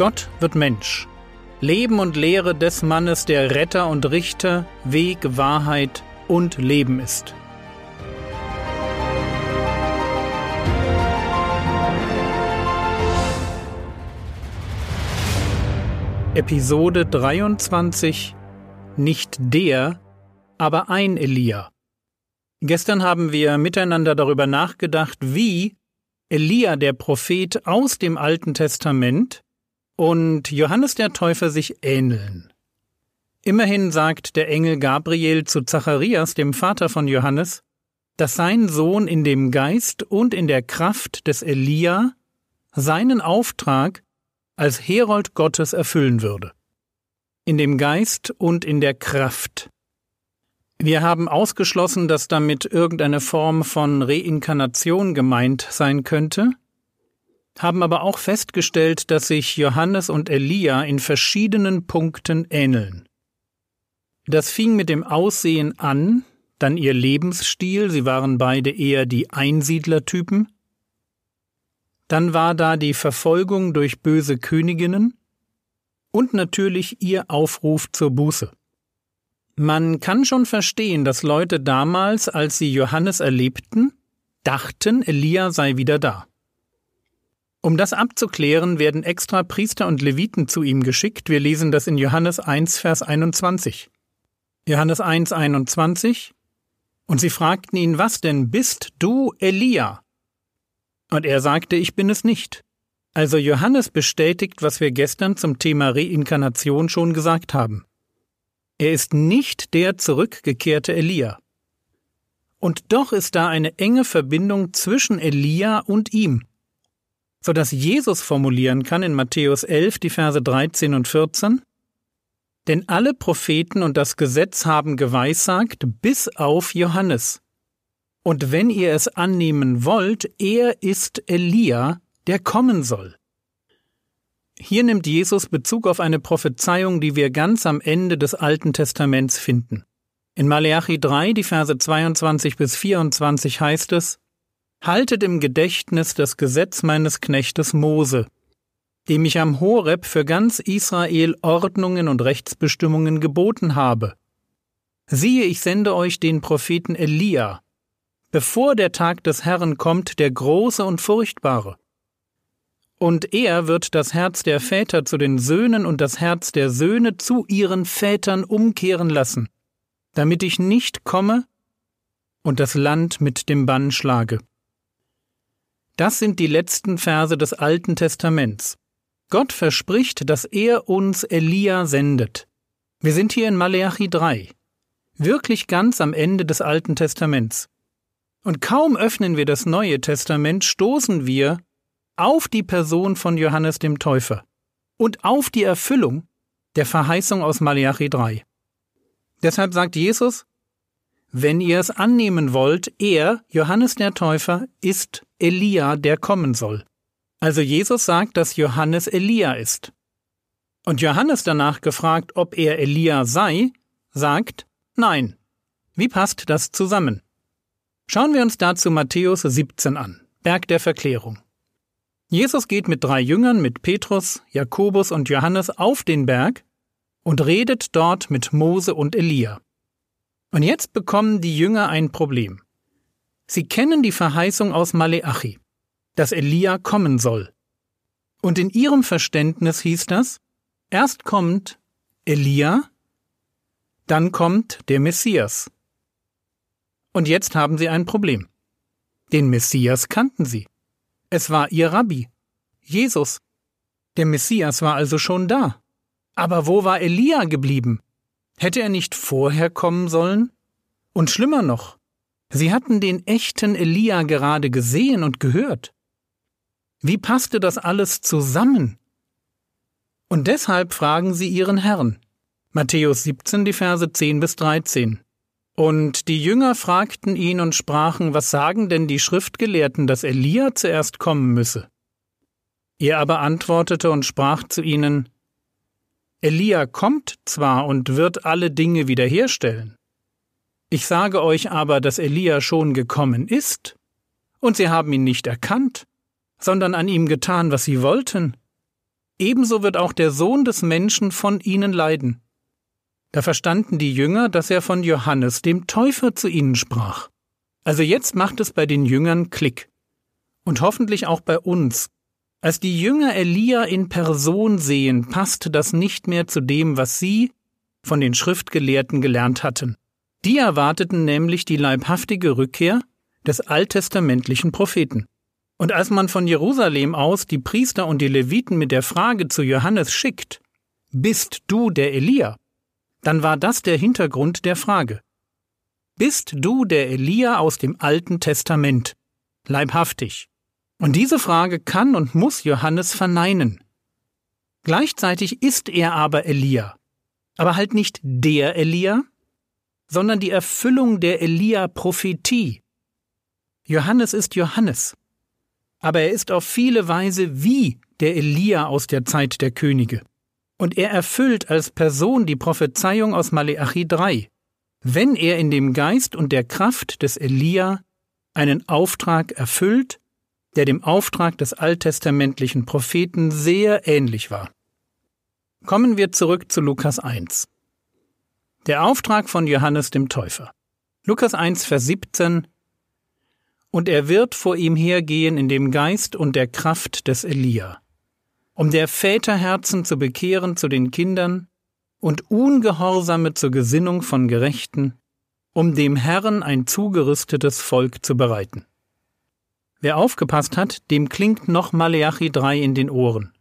Gott wird Mensch. Leben und Lehre des Mannes, der Retter und Richter, Weg, Wahrheit und Leben ist. Episode 23 Nicht der, aber ein Elia. Gestern haben wir miteinander darüber nachgedacht, wie Elia der Prophet aus dem Alten Testament und Johannes der Täufer sich ähneln. Immerhin sagt der Engel Gabriel zu Zacharias, dem Vater von Johannes, dass sein Sohn in dem Geist und in der Kraft des Elia seinen Auftrag als Herold Gottes erfüllen würde. In dem Geist und in der Kraft. Wir haben ausgeschlossen, dass damit irgendeine Form von Reinkarnation gemeint sein könnte, haben aber auch festgestellt, dass sich Johannes und Elia in verschiedenen Punkten ähneln. Das fing mit dem Aussehen an, dann ihr Lebensstil, sie waren beide eher die Einsiedlertypen, dann war da die Verfolgung durch böse Königinnen und natürlich ihr Aufruf zur Buße. Man kann schon verstehen, dass Leute damals, als sie Johannes erlebten, dachten, Elia sei wieder da. Um das abzuklären, werden extra Priester und Leviten zu ihm geschickt. Wir lesen das in Johannes 1, Vers 21. Johannes 1, 21. Und sie fragten ihn, was denn bist du Elia? Und er sagte, ich bin es nicht. Also Johannes bestätigt, was wir gestern zum Thema Reinkarnation schon gesagt haben. Er ist nicht der zurückgekehrte Elia. Und doch ist da eine enge Verbindung zwischen Elia und ihm, so dass Jesus formulieren kann in Matthäus 11 die Verse 13 und 14, denn alle Propheten und das Gesetz haben geweissagt bis auf Johannes. Und wenn ihr es annehmen wollt, er ist Elia, der kommen soll. Hier nimmt Jesus Bezug auf eine Prophezeiung, die wir ganz am Ende des Alten Testaments finden. In Maleachi 3, die Verse 22 bis 24 heißt es, Haltet im Gedächtnis das Gesetz meines Knechtes Mose, dem ich am Horeb für ganz Israel Ordnungen und Rechtsbestimmungen geboten habe. Siehe, ich sende euch den Propheten Elia, bevor der Tag des Herrn kommt, der große und furchtbare. Und er wird das Herz der Väter zu den Söhnen und das Herz der Söhne zu ihren Vätern umkehren lassen, damit ich nicht komme und das Land mit dem Bann schlage. Das sind die letzten Verse des Alten Testaments. Gott verspricht, dass er uns Elia sendet. Wir sind hier in Maleachi 3, wirklich ganz am Ende des Alten Testaments. Und kaum öffnen wir das Neue Testament, stoßen wir auf die Person von Johannes dem Täufer und auf die Erfüllung der Verheißung aus Malachi 3. Deshalb sagt Jesus, wenn ihr es annehmen wollt, er, Johannes der Täufer, ist Elia, der kommen soll. Also Jesus sagt, dass Johannes Elia ist. Und Johannes danach gefragt, ob er Elia sei, sagt Nein. Wie passt das zusammen? Schauen wir uns dazu Matthäus 17 an, Berg der Verklärung. Jesus geht mit drei Jüngern, mit Petrus, Jakobus und Johannes auf den Berg und redet dort mit Mose und Elia. Und jetzt bekommen die Jünger ein Problem. Sie kennen die Verheißung aus Maleachi, dass Elia kommen soll. Und in ihrem Verständnis hieß das, erst kommt Elia, dann kommt der Messias. Und jetzt haben sie ein Problem. Den Messias kannten sie. Es war ihr Rabbi, Jesus. Der Messias war also schon da. Aber wo war Elia geblieben? Hätte er nicht vorher kommen sollen? Und schlimmer noch, sie hatten den echten Elia gerade gesehen und gehört. Wie passte das alles zusammen? Und deshalb fragen sie ihren Herrn. Matthäus 17, die Verse 10 bis 13. Und die Jünger fragten ihn und sprachen, was sagen denn die Schriftgelehrten, dass Elia zuerst kommen müsse? Er aber antwortete und sprach zu ihnen, Elia kommt zwar und wird alle Dinge wiederherstellen. Ich sage euch aber, dass Elia schon gekommen ist, und sie haben ihn nicht erkannt, sondern an ihm getan, was sie wollten. ebenso wird auch der Sohn des Menschen von ihnen leiden. Da verstanden die Jünger, dass er von Johannes, dem Täufer, zu ihnen sprach. Also jetzt macht es bei den Jüngern Klick. Und hoffentlich auch bei uns. Als die Jünger Elia in Person sehen, passt das nicht mehr zu dem, was sie von den Schriftgelehrten gelernt hatten. Die erwarteten nämlich die leibhaftige Rückkehr des alttestamentlichen Propheten. Und als man von Jerusalem aus die Priester und die Leviten mit der Frage zu Johannes schickt, Bist du der Elia? dann war das der Hintergrund der Frage. Bist du der Elia aus dem Alten Testament? Leibhaftig. Und diese Frage kann und muss Johannes verneinen. Gleichzeitig ist er aber Elia. Aber halt nicht der Elia, sondern die Erfüllung der Elia-Prophetie. Johannes ist Johannes. Aber er ist auf viele Weise wie der Elia aus der Zeit der Könige. Und er erfüllt als Person die Prophezeiung aus Maleachi 3, wenn er in dem Geist und der Kraft des Elia einen Auftrag erfüllt, der dem Auftrag des alttestamentlichen Propheten sehr ähnlich war. Kommen wir zurück zu Lukas 1. Der Auftrag von Johannes dem Täufer. Lukas 1, Vers 17 Und er wird vor ihm hergehen in dem Geist und der Kraft des Elia um der Väter Herzen zu bekehren zu den Kindern und Ungehorsame zur Gesinnung von Gerechten, um dem Herrn ein zugerüstetes Volk zu bereiten. Wer aufgepasst hat, dem klingt noch Maleachi 3 in den Ohren.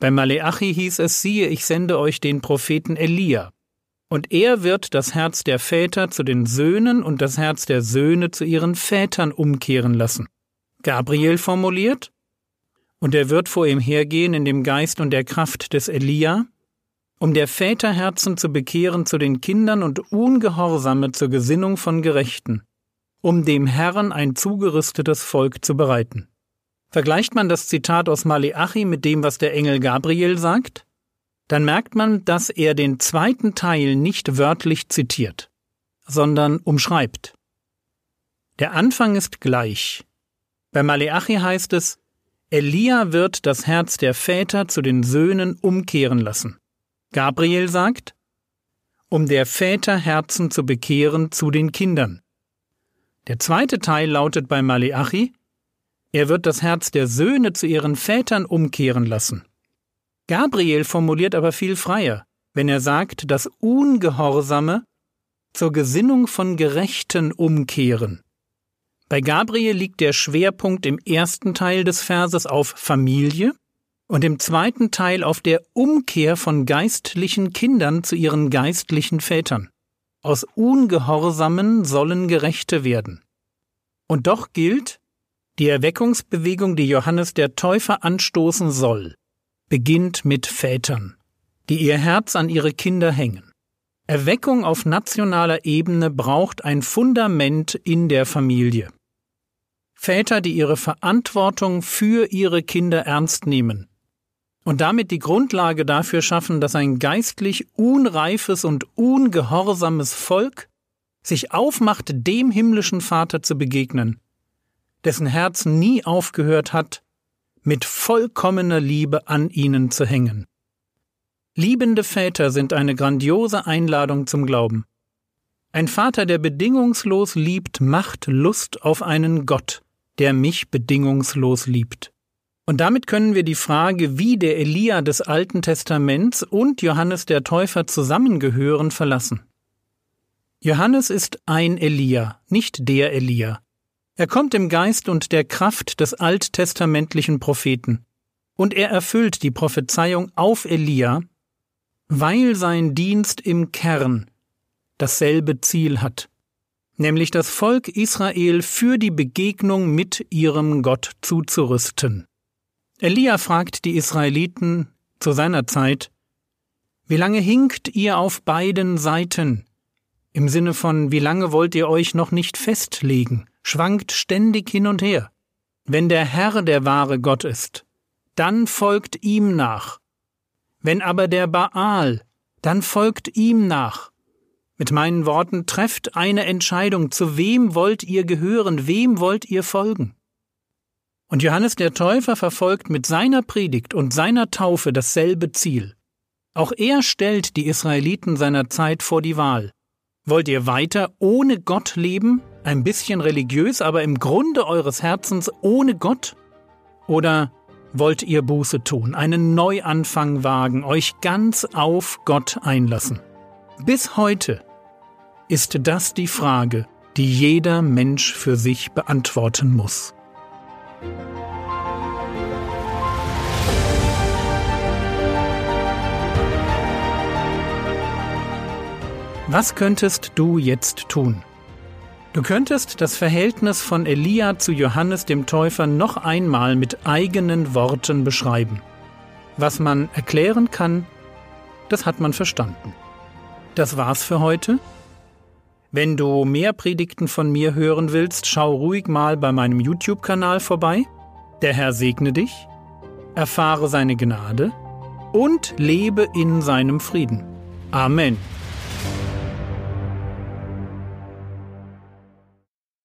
Bei Maleachi hieß es, siehe, ich sende euch den Propheten Elia, und er wird das Herz der Väter zu den Söhnen und das Herz der Söhne zu ihren Vätern umkehren lassen. Gabriel formuliert, und er wird vor ihm hergehen in dem Geist und der Kraft des Elia, um der Väter Herzen zu bekehren zu den Kindern und Ungehorsame zur Gesinnung von Gerechten, um dem Herrn ein zugerüstetes Volk zu bereiten. Vergleicht man das Zitat aus Maleachi mit dem, was der Engel Gabriel sagt, dann merkt man, dass er den zweiten Teil nicht wörtlich zitiert, sondern umschreibt. Der Anfang ist gleich. Bei Maleachi heißt es, Elia wird das Herz der Väter zu den Söhnen umkehren lassen. Gabriel sagt, um der Väter Herzen zu bekehren zu den Kindern. Der zweite Teil lautet bei Maleachi, er wird das Herz der Söhne zu ihren Vätern umkehren lassen. Gabriel formuliert aber viel freier, wenn er sagt, dass Ungehorsame zur Gesinnung von Gerechten umkehren. Bei Gabriel liegt der Schwerpunkt im ersten Teil des Verses auf Familie und im zweiten Teil auf der Umkehr von geistlichen Kindern zu ihren geistlichen Vätern. Aus Ungehorsamen sollen Gerechte werden. Und doch gilt, die Erweckungsbewegung, die Johannes der Täufer anstoßen soll, beginnt mit Vätern, die ihr Herz an ihre Kinder hängen. Erweckung auf nationaler Ebene braucht ein Fundament in der Familie. Väter, die ihre Verantwortung für ihre Kinder ernst nehmen und damit die Grundlage dafür schaffen, dass ein geistlich unreifes und ungehorsames Volk sich aufmacht, dem himmlischen Vater zu begegnen, dessen Herz nie aufgehört hat, mit vollkommener Liebe an ihnen zu hängen. Liebende Väter sind eine grandiose Einladung zum Glauben. Ein Vater, der bedingungslos liebt, macht Lust auf einen Gott, der mich bedingungslos liebt. Und damit können wir die Frage, wie der Elia des Alten Testaments und Johannes der Täufer zusammengehören, verlassen. Johannes ist ein Elia, nicht der Elia. Er kommt im Geist und der Kraft des alttestamentlichen Propheten. Und er erfüllt die Prophezeiung auf Elia, weil sein Dienst im Kern dasselbe Ziel hat, nämlich das Volk Israel für die Begegnung mit ihrem Gott zuzurüsten. Elia fragt die Israeliten zu seiner Zeit, wie lange hinkt ihr auf beiden Seiten? Im Sinne von, wie lange wollt ihr euch noch nicht festlegen, schwankt ständig hin und her. Wenn der Herr der wahre Gott ist, dann folgt ihm nach, wenn aber der Baal, dann folgt ihm nach. Mit meinen Worten, trefft eine Entscheidung, zu wem wollt ihr gehören, wem wollt ihr folgen? Und Johannes der Täufer verfolgt mit seiner Predigt und seiner Taufe dasselbe Ziel. Auch er stellt die Israeliten seiner Zeit vor die Wahl. Wollt ihr weiter ohne Gott leben, ein bisschen religiös, aber im Grunde eures Herzens ohne Gott? Oder wollt ihr Buße tun, einen Neuanfang wagen, euch ganz auf Gott einlassen? Bis heute ist das die Frage, die jeder Mensch für sich beantworten muss. Was könntest du jetzt tun? Du könntest das Verhältnis von Elia zu Johannes dem Täufer noch einmal mit eigenen Worten beschreiben. Was man erklären kann, das hat man verstanden. Das war's für heute. Wenn du mehr Predigten von mir hören willst, schau ruhig mal bei meinem YouTube-Kanal vorbei. Der Herr segne dich, erfahre seine Gnade und lebe in seinem Frieden. Amen.